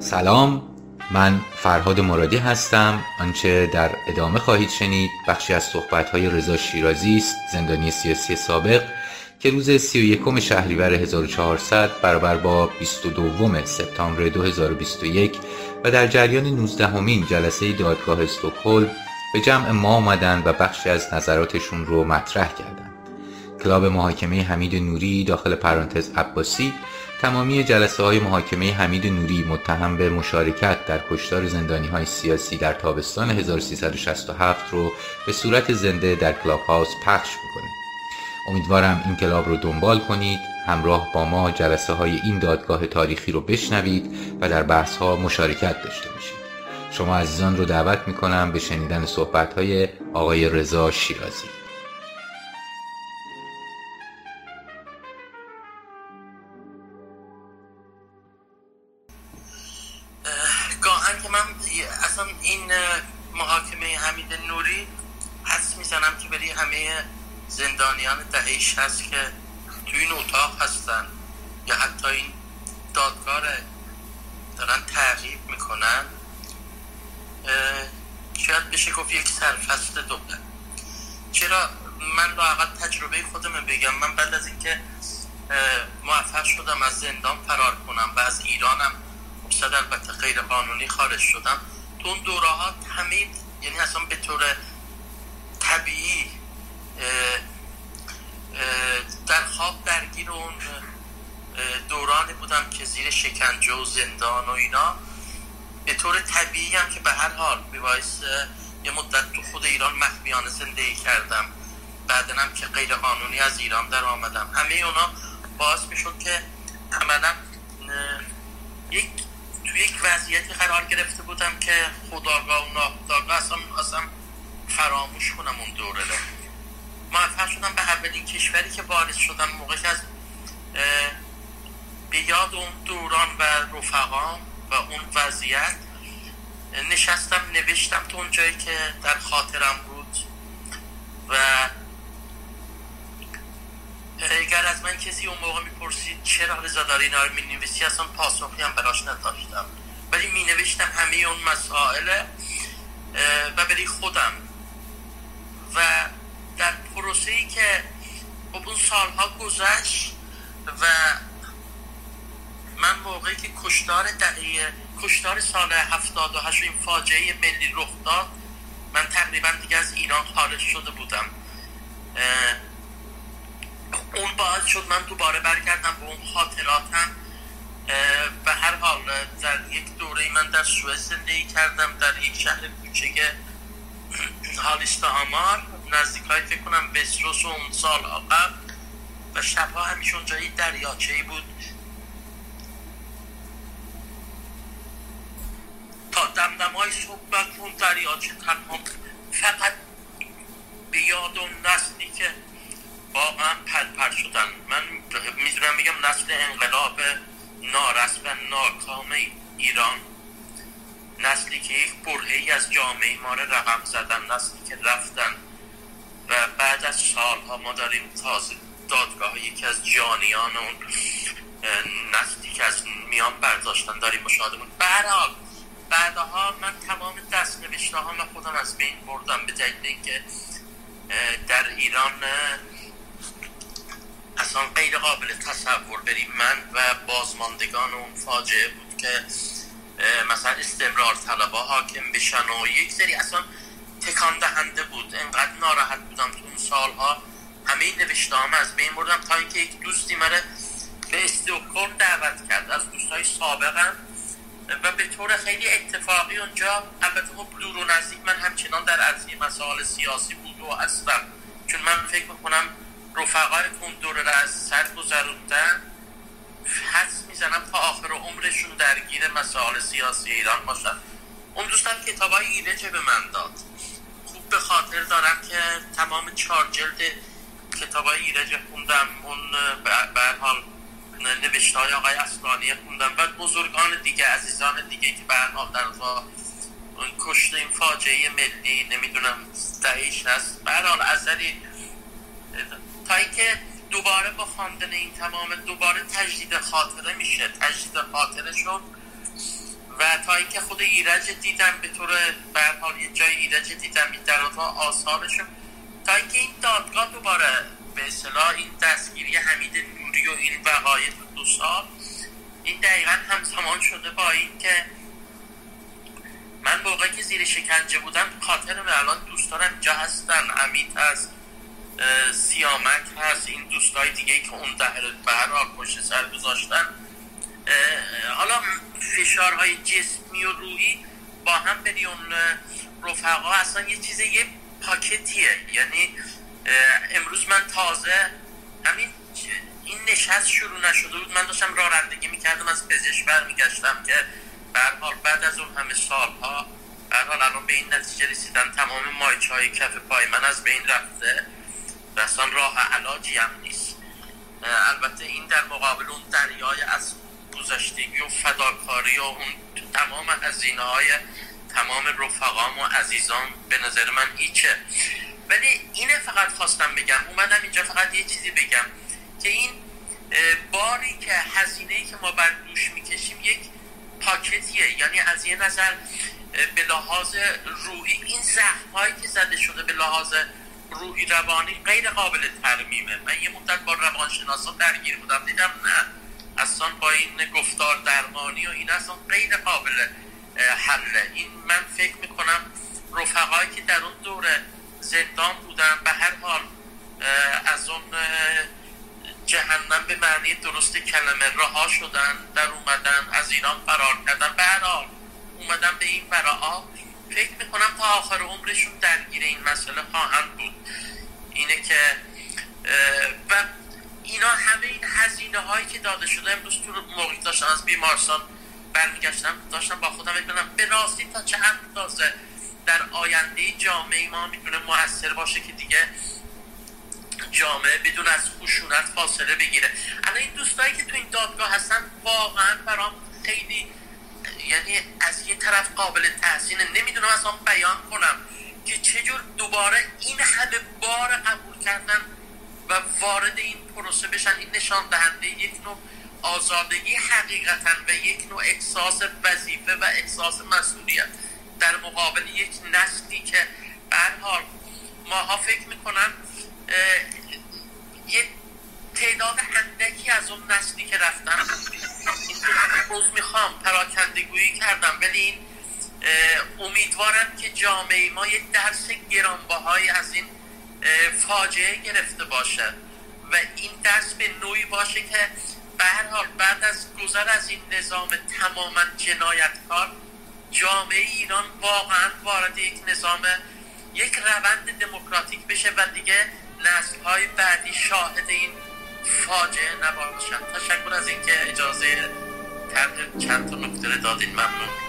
سلام من فرهاد مرادی هستم آنچه در ادامه خواهید شنید بخشی از صحبت‌های رضا شیرازی است زندانی سیاسی سابق که روز 31 شهریور 1400 برابر با 22 سپتامبر 2021 و در جریان 19 همین جلسه دادگاه استکهلم به جمع ما آمدند و بخشی از نظراتشون رو مطرح کردند. کلاب محاکمه حمید نوری داخل پرانتز عباسی تمامی جلسه های محاکمه حمید نوری متهم به مشارکت در کشتار زندانی های سیاسی در تابستان 1367 رو به صورت زنده در کلاب هاوس پخش می‌کنه. امیدوارم این کلاب رو دنبال کنید همراه با ما جلسه های این دادگاه تاریخی رو بشنوید و در بحث ها مشارکت داشته باشید شما عزیزان رو دعوت می‌کنم به شنیدن صحبت های آقای رضا شیرازی اصلا این محاکمه حمید نوری حس می‌زنم که برای همه زندانیان دهه هست که تو این اتاق هستن. یا حتی این دادگاه دارن تعقیب می‌کنن. شاید بشه گفت یک سرفست دوله چرا من لاقل تجربه خودم بگم؟ من بعد از اینکه موفق شدم از زندان فرار کنم و از ایرانم صد البته غیر قانونی خارج شدم. تو اون دوره ها همه یعنی اصلا به طور طبیعی در خواب درگیر اون دورانی بودم که زیر شکنجه و زندان و اینا. به طور طبیعی هم که به هر حال میبایست یه مدت تو خود ایران مخفیانه زندگی کردم. بعدنم که غیر قانونی از ایران در آمدم. همه اونا باعث می‌شد که عملا یک یک وضعیتی قرار گرفته بودم که خداگاه و ناخداگاه اصلا اصلا فراموش کنم اون دوره رو. موفق شدم به اولین کشوری که وارد شدم موقع از به یاد اون دوران و رفقام و اون وضعیت نشستم نوشتم تو اون جایی که در خاطرم بود و اگر از من کسی اون موقع می‌پرسید چرا رضا داری اینا رو می‌نویسی؟ اصلا پاسخی هم براش نداشتم. ولی مینوشتم همه اون مسائل و برای خودم. و در پروسه ای که خب اون سالها گذشت و من موقعی که کشتار دهه کشتار سال 78 این فاجعه ملی رخ داد من تقریبا دیگه از ایران خارج شده بودم. باعث شد من دوباره برگردم به اون خاطراتم به هر حال در یک دوره من در سوئد زندگی کردم در یک شهر کوچک هالیست آمار. نزدیک های فکر کنم بستروس و اون سال قبل و شبها همیشه اونجا دریاچه بود. تا دمدم های صحبت اون دریاچه تنها فقط به یاد اون نسلی که واقعا پلپر شدن من می‌دونم میگم نسل انقلاب نارس و ناکام ایران. نسلی که یک برهی از جامعه ما رو رقم زدن نسلی که رفتن. و بعد از سالها ما داریم تازه دادگاه یکی از جانیان اون نسلی که از میان برداشتن داریم مشاهده بود برحال بعدها من تمام دست نوشته ها خودم از بین بردم به دلیل اینکه در ایران اصلا غیر قابل تصور بریم. من و بازماندگان اون فاجعه بود که مثلا استمرار طلبا حاکم بشن و یک سری اصلا تکان دهنده بود. انقدر ناراحت بودم تو اون سالها. همه این نوشته از بین بردم تا اینکه یک دوستی من به استوکر دعوت کرد. از دوستای سابقم. و به طور خیلی اتفاقی اونجا البته خب دور و نزدیک من همچنان در عرضی مسائل سیاسی بود و هستم. چون من فکر می‌کنم رفقای دوره را از سر گذروندن حس می‌زنم تا آخر عمرشون درگیر مسائل سیاسی ایران باشن. اون دوستم کتاب های ایرج به من داد. خوب به خاطر دارم که تمام چهار جلد کتاب های ایرج خوندم. اون به حال نوشته های آقای اسلانی خوندم و بزرگان دیگه عزیزان دیگه که به حال در اون کشته این فاجعه ملی نمی‌دونم دهیش هست. به حال اثری تا اینکه دوباره با خواندن این تمام دوباره تجدید خاطره میشه تجدید خاطره شد و تا اینکه خود ایرج دیدم به طور برحال یه جای ایرج دیدم در اتاق آثارشون. تا اینکه این دادگاه دوباره به اصطلاح این دستگیری حمید نوری و این وقایع دو سال این دقیقا همزمان شده با این که من موقعی که زیر شکنجه بودم خاطر الان دوستانم اینجا هستن امید هست. سیامک هست. این دوستای دیگه که اون دهر به هر پشت سر گذاشتن. حالا فشارهای جسمی و روحی با هم بری اون رفقا اصلا یه چیز یه پاکتیه. یعنی امروز من تازه همین این نشست شروع نشده بود. من داشتم رانندگی می‌کردم از پزشک برمیگشتم که حال بعد از اون همه سالها حال الان به این نتیجه رسیدن. تمام مایچ های کف پای من از بین رفته. و اصلا راه علاجی هم نیست. البته این در مقابل اون دریای از گذشتگی و فداکاری و اون تمام هزینه های تمام رفقام و عزیزان به نظر من هیچه ولی اینه فقط خواستم بگم. اومدم اینجا فقط یه چیزی بگم که این باری که هزینه ای که ما بر دوش می‌کشیم یک پاکتیه. یعنی از یه نظر به لحاظ روحی این زخم هایی که زده شده به لحاظ روحی روانی غیر قابل ترمیمه. من یه مدت با روانشناسا درگیر بودم. دیدم نه. اصلا با این گفتار درمانی و این اصلا غیر قابل حله. این من فکر می‌کنم رفقایی که در اون دوره زندان بودن به هر حال از اون جهنم به معنی درست کلمه رها شدن در اومدن از ایران فرار کردن. به هر حال اومدن به این برا فکر می‌کنم تا آخر عمرشون درگیر این مسئله خواهند بود. اینه که و اینا همه این هزینه هایی که داده شده امروز تو موقعی داشتم از بیمارستان برمیگشتم داشتم با خودم بکنم به راستی تا چه اندازه در آینده جامعه ما می‌تونه موثر باشه که دیگه جامعه بدون از خشونت فاصله بگیره. الان این دوستایی که تو این دادگاه هستن واقعا برام خیلی یعنی از یه طرف قابل تحسینه نمی‌دونم اصلا بیان کنم که چجور دوباره این همه بار قبول کردن و وارد این پروسه بشن این نشان دهنده یک نوع آزادگی حقیقتا و یک نوع احساس وظیفه و احساس مسئولیت در مقابل یک نسلی که به حال ماها فکر می‌کنن یک تعداد اندکی از اون نسلی که رفتن روز می‌خوام پراکندگویی کردم ولی این امیدوارم که جامعه ما یک درس گرانبهایی از این فاجعه گرفته باشه و این درس به نوعی باشه که به هر حال بعد از گذر از این نظام تماما جنایتکار جامعه ایران واقعا وارد یک نظام یک روند دموکراتیک بشه و دیگه نسل های بعدی شاهد این فاجعه نباشند. تشکر از اینکه اجازه ترک چند تا نکته دادین. ممنون.